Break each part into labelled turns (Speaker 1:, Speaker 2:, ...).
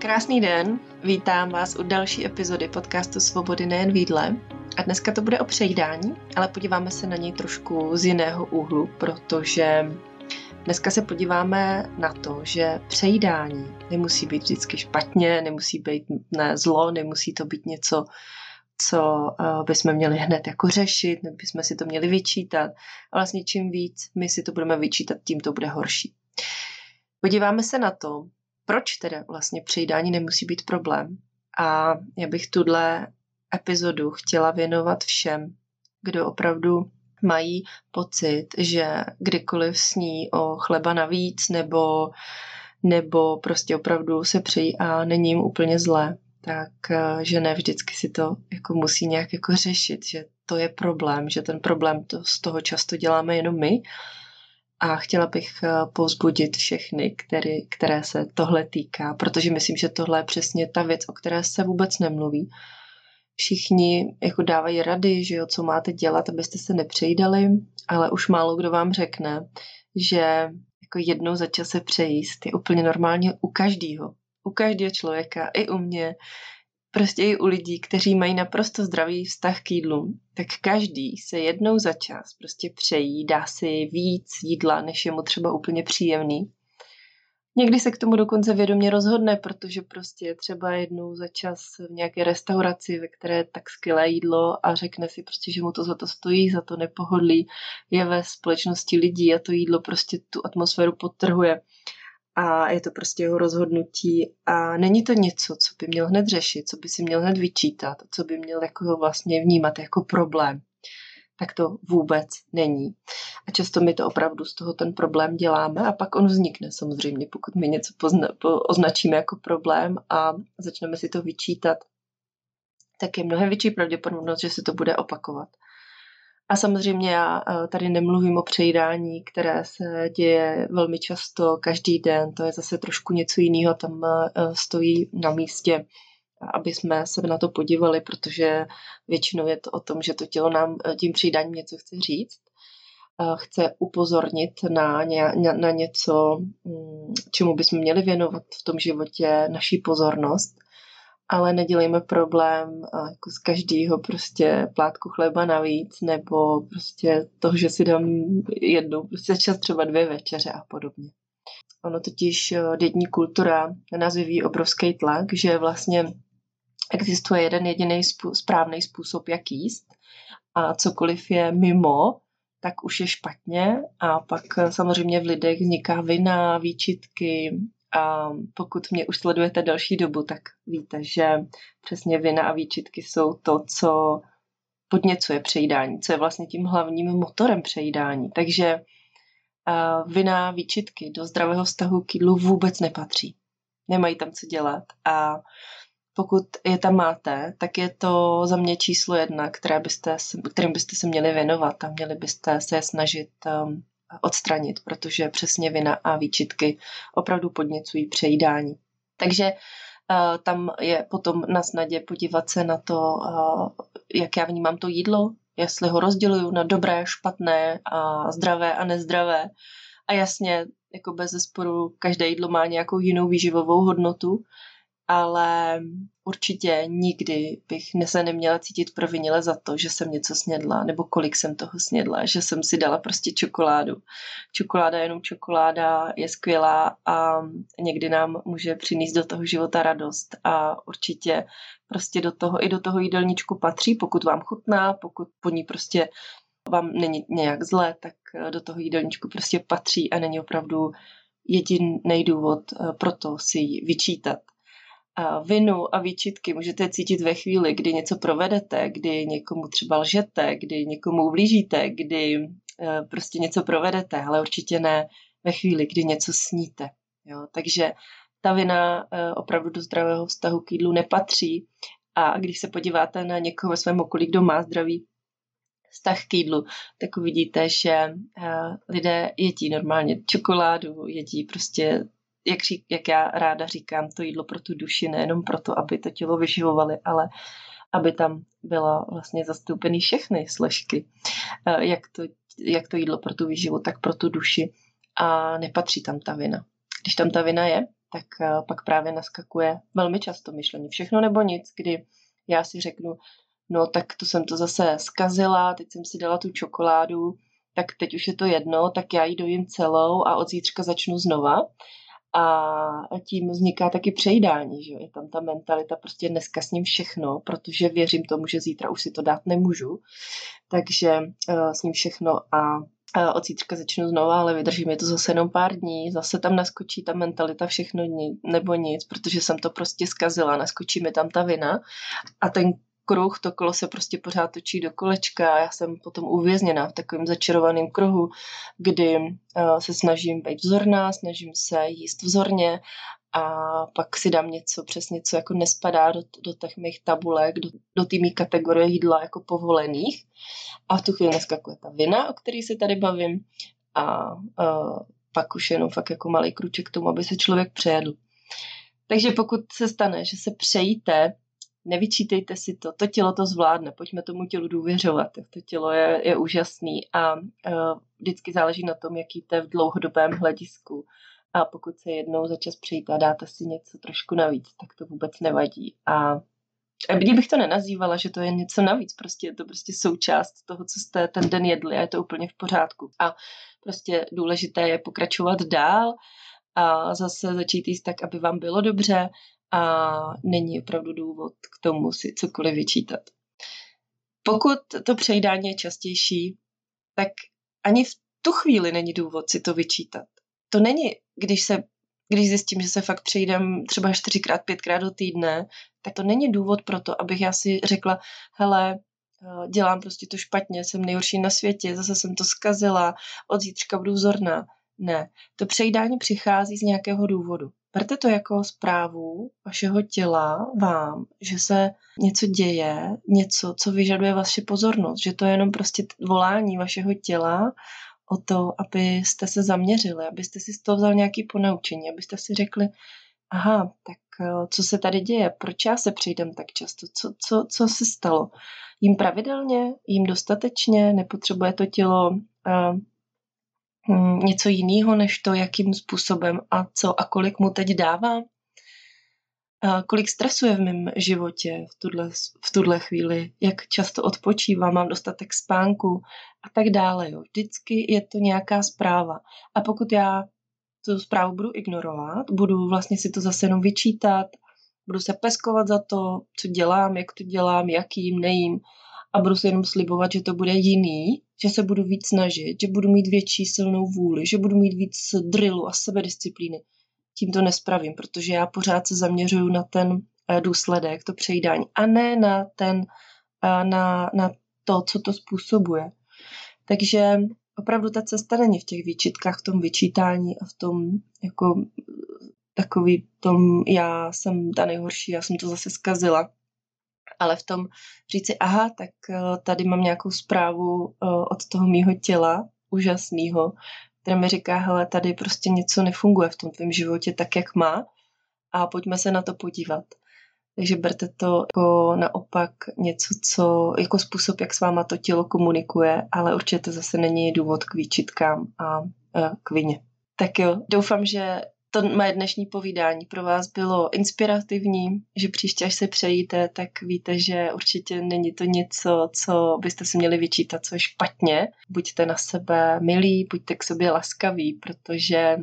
Speaker 1: Krásný den, vítám vás u další epizody podcastu Svobody nejen v jídle. A dneska to bude o přejídání, ale podíváme se na něj trošku z jiného úhlu, protože dneska se podíváme na to, že přejídání nemusí být vždycky špatně, nemusí být ne zlo, nemusí to být něco, co uh, bychom měli hned jako řešit, hned bychom si to měli vyčítat. A vlastně čím víc my si to budeme vyčítat, tím to bude horší. Podíváme se na to, proč teda vlastně přejídání nemusí být problém. A já bych tuhle epizodu chtěla věnovat všem, kdo opravdu mají pocit, že kdykoliv sní o chleba navíc nebo, nebo prostě opravdu se přejí a není jim úplně zlé, tak eh, že ne vždycky si to jako musí nějak jako řešit, že to je problém, že ten problém to z toho často děláme jenom my a chtěla bych eh, povzbudit všechny, který, které se tohle týká, protože myslím, že tohle je přesně ta věc, o které se vůbec nemluví. Všichni jako dávají rady, že jo, co máte dělat, abyste se nepřejdali, ale už málo kdo vám řekne, že jako jednou za čas se přejíst je úplně normálně u každého. U každého člověka, i u mě, prostě i u lidí, kteří mají naprosto zdravý vztah k jídlu, tak každý se jednou za čas prostě přejí, dá si víc jídla, než je mu třeba úplně příjemný. Někdy se k tomu dokonce vědomě rozhodne, protože prostě třeba jednou za čas v nějaké restauraci, ve které je tak skvělé jídlo a řekne si prostě, že mu to za to stojí, za to nepohodlí, je ve společnosti lidí a to jídlo prostě tu atmosféru podtrhuje a je to prostě jeho rozhodnutí a není to něco, co by měl hned řešit, co by si měl hned vyčítat, co by měl jako vlastně vnímat jako problém. Tak to vůbec není. A často my to opravdu z toho ten problém děláme a pak on vznikne samozřejmě, pokud my něco pozna, po, označíme jako problém a začneme si to vyčítat, tak je mnohem větší pravděpodobnost, že se to bude opakovat. A samozřejmě já eh, tady nemluvím o přejídání, které se děje velmi často, každý den, to je zase trošku něco jiného, tam eh, stojí na místě, aby jsme se na to podívali, protože většinou je to o tom, že to tělo nám eh, tím přejídáním něco chce říct, chce upozornit na, ně, na něco, mm, čemu bychom měli věnovat v tom životě naší pozornost – ale nedělejme problém jako z každého prostě plátku chleba navíc, nebo prostě toho, že si dám jednou, prostě čas třeba dvě večeře a podobně. Ono totiž eh, dětní kultura nás vyvíjí obrovský tlak, že vlastně existuje jeden jediný správný způsob, jak jíst a cokoliv je mimo, tak už je špatně a pak eh, samozřejmě v lidech vzniká vina, výčitky, a pokud mě už sledujete další dobu, tak víte, že přesně vina a výčitky jsou to, co podněcuje přejídání, co je vlastně tím hlavním motorem přejídání. Takže vina, výčitky do zdravého vztahu k jídlu vůbec nepatří. Nemají tam co dělat a pokud je tam máte, tak je to za mě číslo jedna, které byste, kterým byste se měli věnovat a měli byste se snažit um, odstranit, protože přesně vina a výčitky opravdu podněcují přejídání. Takže uh, tam je potom na snadě podívat se na to, uh, jak já vnímám to jídlo, jestli ho rozděluju na dobré, špatné a zdravé a nezdravé. A jasně, jako bez zesporu, každé jídlo má nějakou jinou výživovou hodnotu, ale určitě nikdy bych se neměla cítit provinile za to, že jsem něco snědla, nebo kolik jsem toho snědla, že jsem si dala prostě čokoládu. Čokoláda je jenom čokoláda, je skvělá a někdy nám může přinést do toho života radost a určitě prostě do toho i do toho jídelníčku patří, pokud vám chutná, pokud po ní prostě vám není nějak zlé, tak do toho jídelníčku prostě patří a není opravdu jediný důvod eh, pro to si ji vyčítat vinu a výčitky můžete cítit ve chvíli, kdy něco provedete, kdy někomu třeba lžete, kdy někomu ublížíte, kdy eh, prostě něco provedete, ale určitě ne ve chvíli, kdy něco sníte. Jo? Takže ta vina eh, opravdu do zdravého vztahu k jídlu nepatří a když se podíváte na někoho ve svém okolí, kdo má zdravý vztah k jídlu, tak uvidíte, že eh, lidé jedí normálně čokoládu, jedí prostě jak, řík, jak já ráda říkám, to jídlo pro tu duši, nejenom proto, aby to tělo vyživovali, ale aby tam byla vlastně zastoupený všechny složky, eh, jak to, jak to jídlo pro tu výživu, tak pro tu duši a nepatří tam ta vina. Když tam ta vina je, tak uh, pak právě naskakuje velmi často myšlení všechno nebo nic, kdy já si řeknu, no tak to jsem to zase zkazila, teď jsem si dala tu čokoládu, tak teď už je to jedno, tak já ji dojím celou a od zítřka začnu znova. A tím vzniká taky přejídání, že je tam ta mentalita, prostě dneska s ním všechno, protože věřím tomu, že zítra už si to dát nemůžu, takže uh, s ním všechno a uh, od zítřka začnu znova, ale vydržím je to zase jenom pár dní, zase tam naskočí ta mentalita všechno nebo nic, protože jsem to prostě zkazila, naskočí mi tam ta vina a ten kruh, to kolo se prostě pořád točí do kolečka a já jsem potom uvězněná v takovém začarovaném kruhu, kdy uh, se snažím být vzorná, snažím se jíst vzorně a pak si dám něco, přesně co jako nespadá do, do těch mých tabulek, do, do té mý kategorie jídla jako povolených. A v tu chvíli naskakuje ta vina, o který se tady bavím a uh, pak už jenom fakt jako malý kruček k tomu, aby se člověk přejedl. Takže pokud se stane, že se přejíte nevyčítejte si to, to tělo to zvládne, pojďme tomu tělu důvěřovat, to tělo je, je úžasný a uh, vždycky záleží na tom, jaký to je v dlouhodobém hledisku. A pokud se jednou za čas přejít a dáte si něco trošku navíc, tak to vůbec nevadí. A a bych to nenazývala, že to je něco navíc, prostě je to prostě součást toho, co jste ten den jedli a je to úplně v pořádku. A prostě důležité je pokračovat dál a zase začít jíst tak, aby vám bylo dobře a není opravdu důvod k tomu si cokoliv vyčítat. Pokud to přejídání je častější, tak ani v tu chvíli není důvod si to vyčítat. To není, když se když zjistím, že se fakt přejdem třeba čtyřikrát, pětkrát do týdne, tak to není důvod pro to, abych já si řekla, hele, eh, dělám prostě to špatně, jsem nejhorší na světě, zase jsem to zkazila, od zítřka budu vzorná. Ne, to přejídání přichází z nějakého důvodu. Berte to jako zprávu vašeho těla vám, že se něco děje, něco, co vyžaduje vaši pozornost, že to je jenom prostě volání vašeho těla o to, abyste se zaměřili, abyste si z toho vzal nějaký ponaučení, abyste si řekli, aha, tak eh, co se tady děje, proč já se přijdem tak často, co, co, co se stalo. Jím pravidelně, jím dostatečně, nepotřebuje to tělo uh, něco jiného, než to, jakým způsobem a co a kolik mu teď dává. A kolik stresu je v mém životě v tuhle, v tuhle chvíli, jak často odpočívám, mám dostatek spánku a tak dále. Jo. Vždycky je to nějaká zpráva. A pokud já tu zprávu budu ignorovat, budu vlastně si to zase jenom vyčítat, budu se peskovat za to, co dělám, jak to dělám, jakým, nejím a budu si jenom slibovat, že to bude jiný, že se budu víc snažit, že budu mít větší silnou vůli, že budu mít víc drillu a sebedisciplíny. Tím to nespravím, protože já pořád se zaměřuju na ten eh, důsledek, to přejídání, a ne na, ten, eh, na, na to, co to způsobuje. Takže opravdu ta cesta není v těch výčitkách, v tom vyčítání a v tom jako takový tom, já jsem ta nejhorší, já jsem to zase zkazila ale v tom říci, aha, tak eh, tady mám nějakou zprávu eh, od toho mýho těla, úžasného, které mi říká, hele, tady prostě něco nefunguje v tom tvém životě tak, jak má a pojďme se na to podívat. Takže berte to jako naopak něco, co jako způsob, jak s váma to tělo komunikuje, ale určitě zase není důvod k výčitkám a eh, k vině. Tak jo, doufám, že to moje dnešní povídání pro vás bylo inspirativní, že příště, až se přejíte, tak víte, že určitě není to něco, co byste si měli vyčítat, co je špatně. Buďte na sebe milí, buďte k sobě laskaví, protože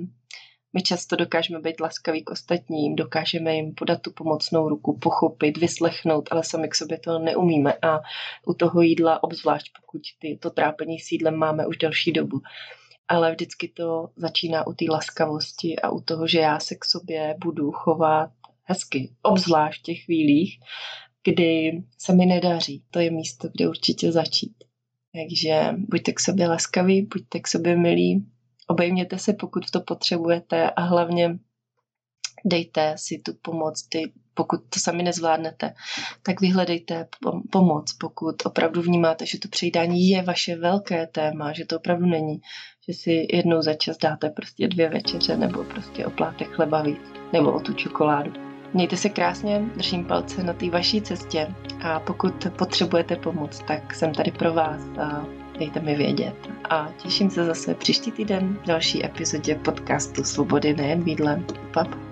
Speaker 1: my často dokážeme být laskaví k ostatním, dokážeme jim podat tu pomocnou ruku, pochopit, vyslechnout, ale sami k sobě to neumíme. A u toho jídla, obzvlášť pokud ty, to trápení s jídlem máme už delší dobu, ale vždycky to začíná u té laskavosti a u toho, že já se k sobě budu chovat hezky, obzvlášť v těch chvílích, kdy se mi nedaří. To je místo, kde určitě začít. Takže buďte k sobě laskaví, buďte k sobě milí, obejměte se, pokud to potřebujete a hlavně dejte si tu pomoc, ty, pokud to sami nezvládnete, tak vyhledejte pomoc, pokud opravdu vnímáte, že to přejídání je vaše velké téma, že to opravdu není, že si jednou za čas dáte prostě dvě večeře nebo prostě oplátek chleba víc, nebo o tu čokoládu. Mějte se krásně, držím palce na té vaší cestě a pokud potřebujete pomoc, tak jsem tady pro vás a dejte mi vědět. A těším se zase příští týden v další epizodě podcastu Svobody nejen výdlem. Pap.